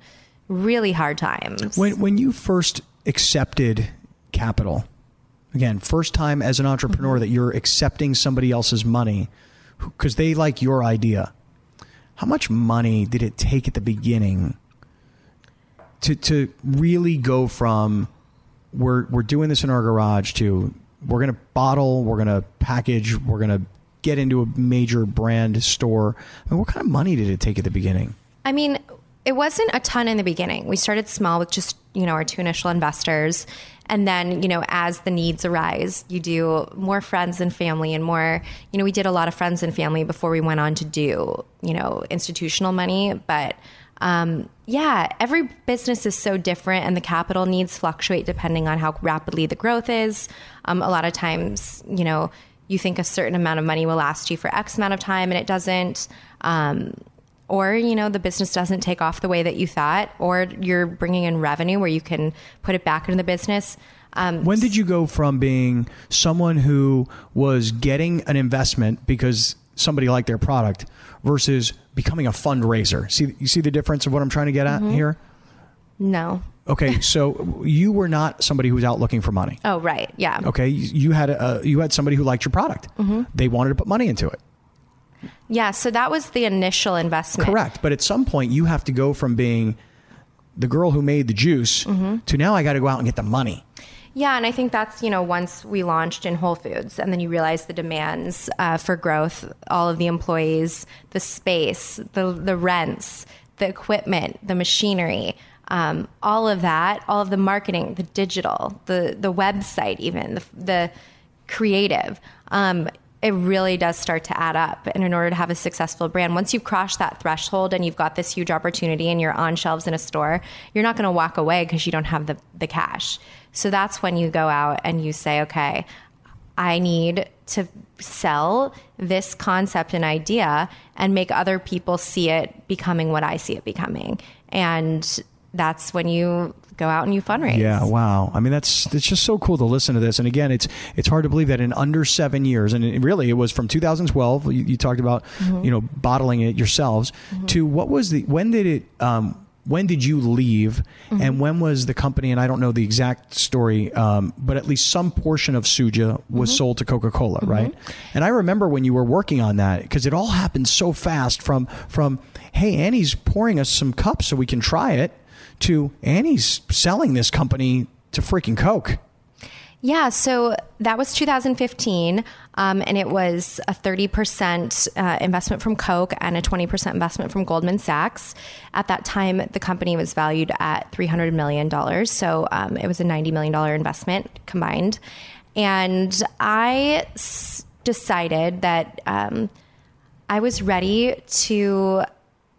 really hard times. When when you first accepted capital, again, first time as an entrepreneur mm-hmm. that you're accepting somebody else's money because they like your idea. How much money did it take at the beginning to to really go from we're we're doing this in our garage to we're going to bottle, we're going to package, we're going to get into a major brand store? I mean, what kind of money did it take at the beginning? I mean, it wasn't a ton in the beginning. We started small with just, you know, our two initial investors. And then, you know, as the needs arise, you do more friends and family and more, you know, we did a lot of friends and family before we went on to do, you know, institutional money. But um, yeah, every business is so different and the capital needs fluctuate depending on how rapidly the growth is. Um, a lot of times, you know, you think a certain amount of money will last you for X amount of time and it doesn't. Um, or you know the business doesn't take off the way that you thought or you're bringing in revenue where you can put it back into the business um, when did you go from being someone who was getting an investment because somebody liked their product versus becoming a fundraiser see you see the difference of what i'm trying to get at mm-hmm. here no Okay, so you were not somebody who was out looking for money. Oh, right. Yeah. Okay, you, had a, you had somebody who liked your product. Mm-hmm. They wanted to put money into it. Yeah, so that was the initial investment. Correct. But at some point, you have to go from being the girl who made the juice Mm-hmm. to now I got to go out and get the money. Yeah, and I think that's, you know, once we launched in Whole Foods and then you realize the demands uh, for growth, all of the employees, the space, the, the rents, the equipment, the machinery, um, all of that, all of the marketing, the digital, the, the website, even the, the creative. Um, it really does start to add up. And in order to have a successful brand, once you've crossed that threshold and you've got this huge opportunity and you're on shelves in a store, you're not going to walk away because you don't have the, the cash. So that's when you go out and you say, okay, I need to sell this concept and idea and make other people see it becoming what I see it becoming. And that's when you go out and you fundraise. Yeah, wow. I mean, that's it's just so cool to listen to this. And again, it's it's hard to believe that in under seven years, and it, really, it was from 2012. You, you talked about Mm-hmm. you know bottling it yourselves to what was the when did it um, when did you leave Mm-hmm. and when was the company and i don't know the exact story um, but at least some portion of suja was Mm-hmm. sold to coca-cola right and i remember when you were working on that because it all happened so fast from from hey annie's pouring us some cups so we can try it to annie's selling this company to freaking coke Yeah, so that was 2015, um, and it was a 30% uh, investment from Coke and a 20% investment from Goldman Sachs. At that time, the company was valued at $300 million, so um, it was a $90 million investment combined. And I s- decided that um, I was ready to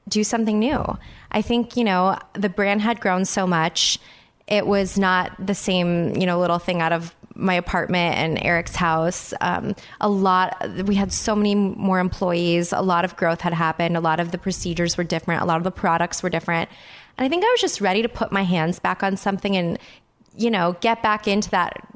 do something new. I think, you know, the brand had grown so much. It was not the same, you know, little thing out of my apartment and Eric's house. Um, a lot, we had so many more employees. A lot of growth had happened. A lot of the procedures were different. A lot of the products were different. And I think I was just ready to put my hands back on something and, you know, get back into that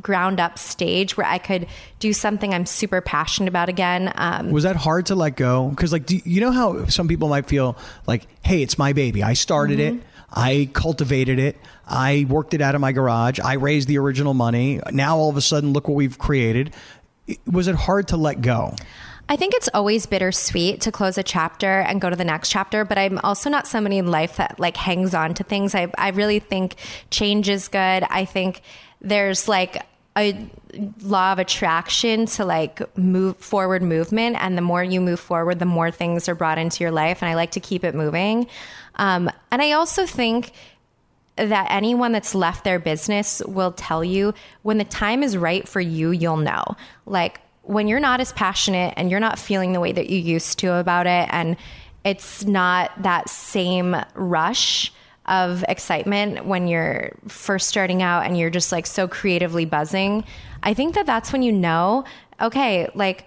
ground up stage where I could do something I'm super passionate about again. Um, was that hard to let go? Because like do you know how some people might feel like hey it's my baby. I started it. I cultivated it. I worked it out of my garage. I raised the original money. Now all of a sudden look what we've created. Was it hard to let go? I think it's always bittersweet to close a chapter and go to the next chapter, but I'm also not somebody in life that like hangs on to things. I, I really think change is good. I think there's like a law of attraction to like move forward movement. And the more you move forward, the more things are brought into your life. And I like to keep it moving. Um, and I also think that anyone that's left their business will tell you when the time is right for you, you'll know. Like when you're not as passionate and you're not feeling the way that you used to about it, and it's not that same rush of excitement when you're first starting out and you're just like so creatively buzzing. I think that that's when you know, okay, like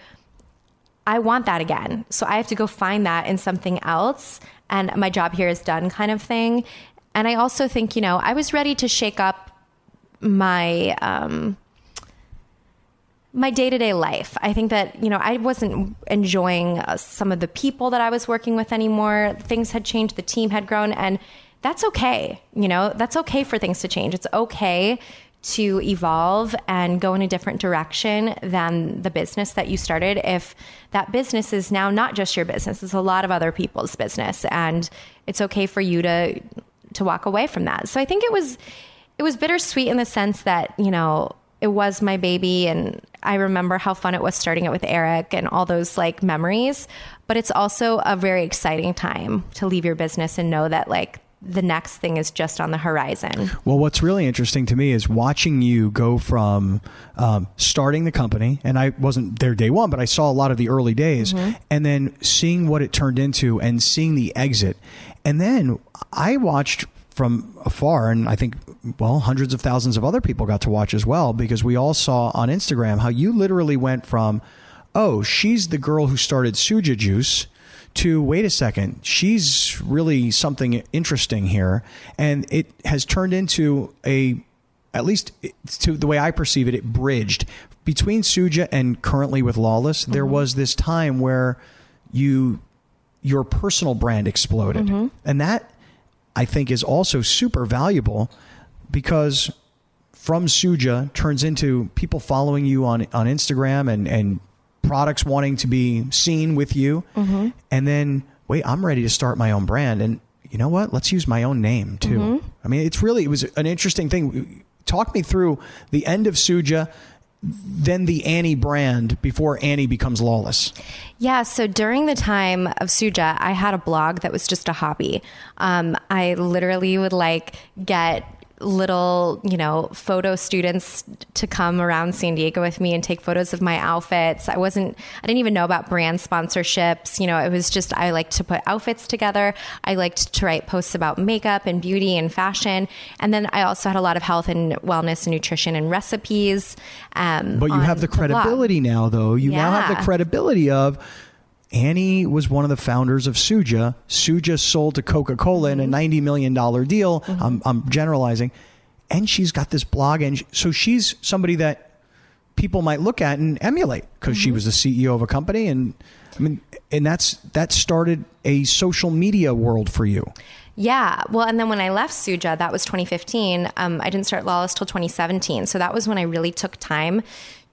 I want that again. So I have to go find that in something else. And my job here is done, kind of thing. And I also think, you know, I was ready to shake up my um, my day to day life. I think that you know I wasn't enjoying uh, some of the people that I was working with anymore. Things had changed. The team had grown, and that's okay. You know, that's okay for things to change. It's okay to evolve and go in a different direction than the business that you started if that business is now not just your business it's a lot of other people's business and it's okay for you to to walk away from that so i think it was it was bittersweet in the sense that you know it was my baby and i remember how fun it was starting it with eric and all those like memories but it's also a very exciting time to leave your business and know that like the next thing is just on the horizon Well, what's really interesting to me is watching you go from um, starting the company, and I wasn't there day one, but I saw a lot of the early days, and then seeing what it turned into and seeing the exit. And then I watched from afar, and I think, well, hundreds of thousands of other people got to watch as well because we all saw on Instagram how you literally went from, oh, she's the girl who started Suja Juice to wait a second, she's really something interesting here, and it has turned into a, at least to the way I perceive it, it bridged. Between Suja and currently with Lawless. There mm-hmm. was this time where you your personal brand exploded, mm-hmm. and that I think is also super valuable because from Suja turns into people following you on on Instagram and and products wanting to be seen with you, Mm-hmm. and then wait, I'm ready to start my own brand, and you know what? Let's use my own name too. Mm-hmm. I mean, it's really it was an interesting thing. Talk me through the end of Suja, then the Annie brand before Annie becomes lawless. Yeah, so during the time of Suja, I had a blog that was just a hobby. Um, I literally would like get little, you know, photo students to come around San Diego with me and take photos of my outfits. I wasn't, I didn't even know about brand sponsorships. You know, it was just, I liked to put outfits together. I liked to write posts about makeup and beauty and fashion. And then I also had a lot of health and wellness and nutrition and recipes. Um, But you have the credibility now, though. You now have the credibility of Annie was one of the founders of Suja. Suja sold to Coca Cola Mm-hmm. in a $90 million deal. I'm, I'm generalizing. And she's got this blog. And sh- so she's somebody that people might look at and emulate because Mm-hmm. she was the CEO of a company. And I mean, and that's that started a social media world for you. Yeah. Well, and then when I left Suja, that was 2015. Um, I didn't start Lawless till 2017. So that was when I really took time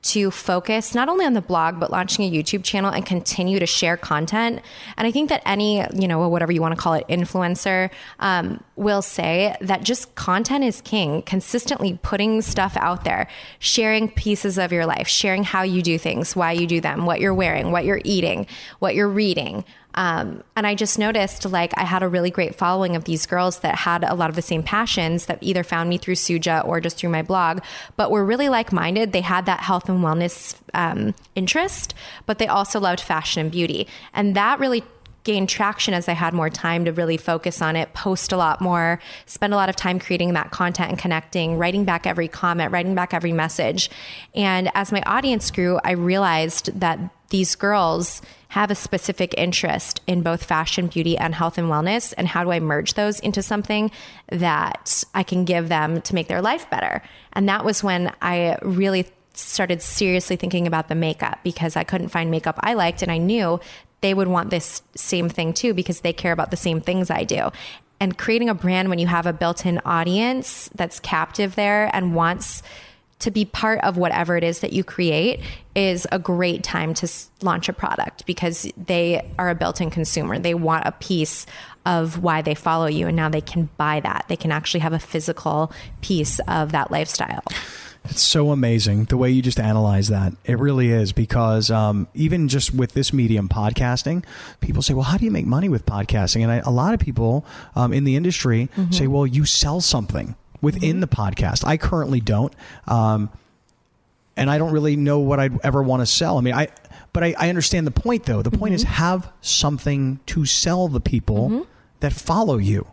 to focus not only on the blog, but launching a YouTube channel and continue to share content. And I think that any, you know, whatever you want to call it, influencer, um, will say that just content is king. Consistently putting stuff out there, sharing pieces of your life, sharing how you do things, why you do them, what you're wearing, what you're eating, what you're reading. Um, and I just noticed like I had a really great following of these girls that had a lot of the same passions that either found me through Suja or just through my blog, but were really like minded. They had that health and wellness um, interest, but they also loved fashion and beauty. And that really gained traction as I had more time to really focus on it, post a lot more, spend a lot of time creating that content and connecting, writing back every comment, writing back every message. And as my audience grew, I realized that these girls have a specific interest in both fashion, beauty, and health and wellness. And how do I merge those into something that I can give them to make their life better? And that was when I really started seriously thinking about the makeup because I couldn't find makeup I liked. And I knew they would want this same thing too because they care about the same things I do. And creating a brand when you have a built in audience that's captive there and wants to be part of whatever it is that you create is a great time to launch a product because they are a built in consumer. They want a piece of why they follow you, and now they can buy that. They can actually have a physical piece of that lifestyle. It's so amazing the way you just analyze that. It really is because um, even just with this medium, podcasting, people say, "Well, how do you make money with podcasting?" And I, a lot of people um, in the industry say, "Well, you sell something within the podcast." I currently don't, um, and I don't really know what I'd ever want to sell. I mean, I but I, I understand the point though. The point is have something to sell the people that follow you.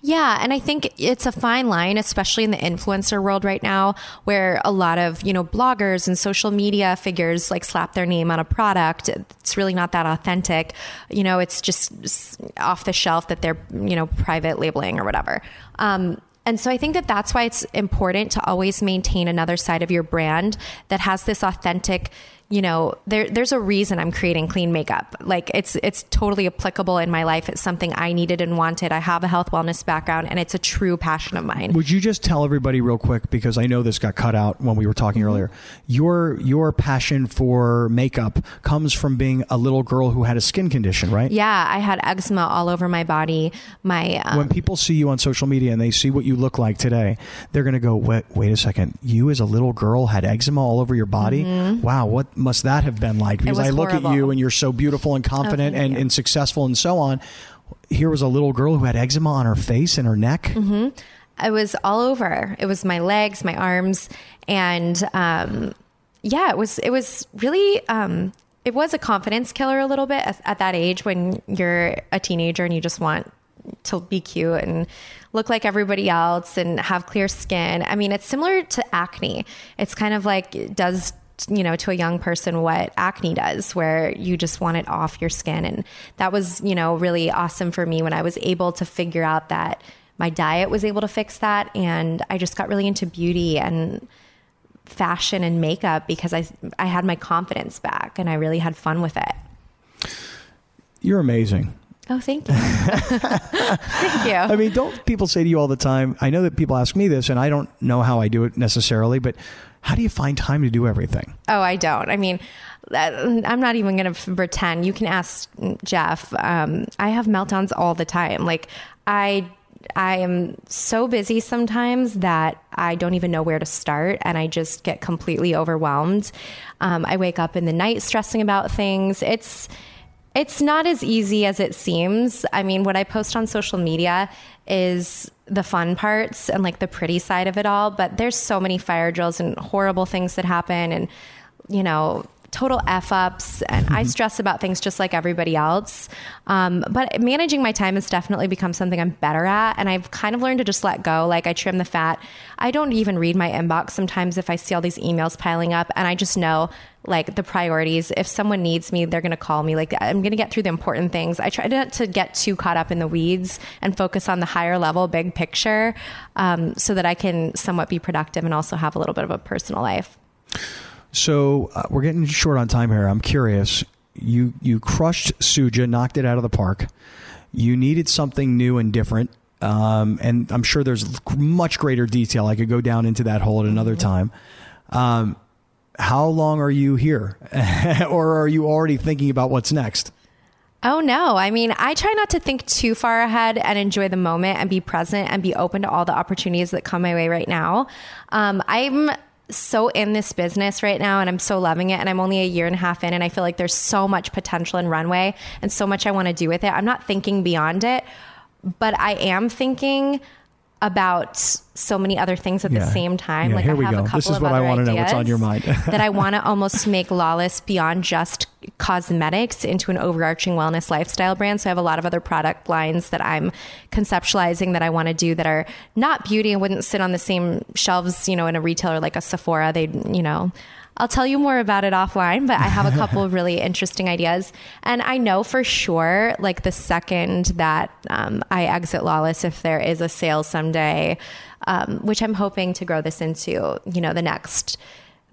Yeah, and I think it's a fine line, especially in the influencer world right now, where a lot of you know bloggers and social media figures like slap their name on a product. It's really not that authentic. You know, it's just off the shelf that they're you know private labeling or whatever. Um, and so I think that that's why it's important to always maintain another side of your brand that has this authentic you know there there's a reason I'm creating clean makeup like it's it's totally applicable in my life it's something I needed and wanted I have a health wellness background and it's a true passion of mine Would you just tell everybody real quick because I know this got cut out when we were talking Mm-hmm. earlier. Your your passion for makeup comes from being a little girl who had a skin condition, right? yeah I had eczema all over my body my um, When people see you on social media and they see what you look like today, they're going to go, "Wait, wait a second. You as a little girl had eczema all over your body? Wow, what must that have been like?" Because. I look at you. Oh, and you're so beautiful and confident thank and, and successful and so on. Here was a little girl who had eczema on her face and her neck. Mm-hmm. it was all over. It was my legs, my arms, and um, yeah, it was it was really um, it was a confidence killer a little bit at, at that age when you're a teenager and you just want to be cute and look like everybody else and have clear skin. I mean, it's similar to acne. It's kind of like does you know to a young person what acne does where you just want it off your skin and that was you know really awesome for me when I was able to figure out that my diet was able to fix that and I just got really into beauty and fashion and makeup because I I had my confidence back and I really had fun with it. You're amazing. Oh, thank you. thank you. I mean, don't people say to you all the time? I know that people ask me this, and I don't know how I do it necessarily, but how do you find time to do everything? Oh, I don't. I mean, I'm not even going to pretend. You can ask Jeff. Um, I have meltdowns all the time. Like, I I am so busy sometimes that I don't even know where to start and I just get completely overwhelmed. Um, I wake up in the night stressing about things. It's it's not as easy as it seems. I mean, what I post on social media is the fun parts and like the pretty side of it all, but there's so many fire drills and horrible things that happen and you know, total f ups, and I mm-hmm. stress about things just like everybody else. Um, but managing my time has definitely become something I'm better at, and I've kind of learned to just let go. Like I trim the fat. I don't even read my inbox sometimes if I see all these emails piling up, and I just know like the priorities. If someone needs me, they're going to call me. Like I'm going to get through the important things. I try not to get too caught up in the weeds and focus on the higher level, big picture, um, so that I can somewhat be productive and also have a little bit of a personal life. So uh, we're getting short on time here. I'm curious. You you crushed Suja, knocked it out of the park. You needed something new and different. Um, and I'm sure there's much greater detail. I could go down into that hole at another time. Um, how long are you here, or are you already thinking about what's next? Oh no. I mean, I try not to think too far ahead and enjoy the moment and be present and be open to all the opportunities that come my way right now. Um, I'm so in this business right now and I'm so loving it and I'm only a year and a half in and I feel like there's so much potential and runway and so much I want to do with it. I'm not thinking beyond it, but I am thinking about so many other things at yeah. the same time. Yeah, like here I we have go. a couple this is of what I want to know. What's on your mind? that I want to almost make Lawless beyond just cosmetics into an overarching wellness lifestyle brand. So I have a lot of other product lines that I'm conceptualizing that I want to do that are not beauty and wouldn't sit on the same shelves, you know, in a retailer like a Sephora. They, you know, I'll tell you more about it offline, but I have a couple of really interesting ideas. And I know for sure, like the second that um, I exit Lawless, if there is a sale someday, um, which I'm hoping to grow this into, you know, the next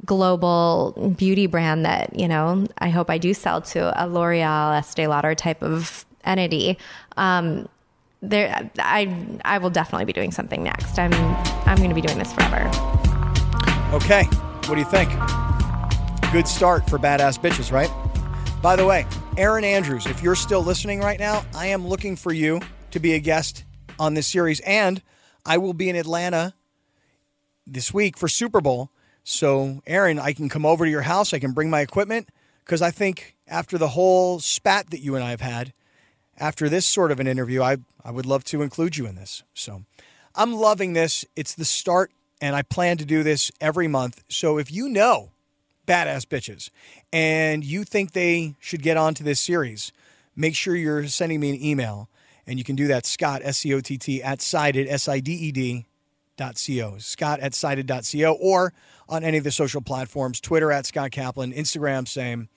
global beauty brand that, you know, I hope I do sell to a L'Oreal, Estee Lauder type of entity. Um, there, I, I will definitely be doing something next. I'm, I'm going to be doing this forever. Okay. What do you think? Good start for badass bitches, right? By the way, Erin Andrews, if you're still listening right now, I am looking for you to be a guest on this series. And I will be in Atlanta this week for Super Bowl. So, Erin, I can come over to your house. I can bring my equipment because I think after the whole spat that you and I have had, after this sort of an interview, I, I would love to include you in this. So, I'm loving this. It's the start, and I plan to do this every month. So, if you know badass bitches and you think they should get onto this series, make sure you're sending me an email. And you can do that, Scott, S C O T T, at sided, S I D E D co, Scott at sided.co, or on any of the social platforms Twitter at Scott Kaplan, Instagram, same.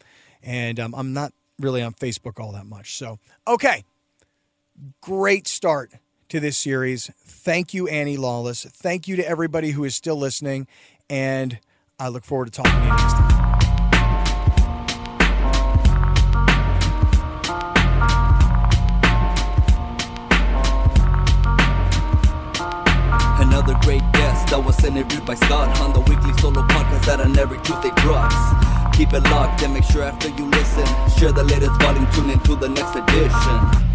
And um, I'm not really on Facebook all that much. So, okay. Great start to this series. Thank you, Annie Lawless. Thank you to everybody who is still listening. And I look forward to talking to you next time. Another great guest that was interviewed by Scott on the weekly solo podcast that on every Tuesday drops. Keep it locked and make sure after you listen, share the latest volume, tune into the next edition.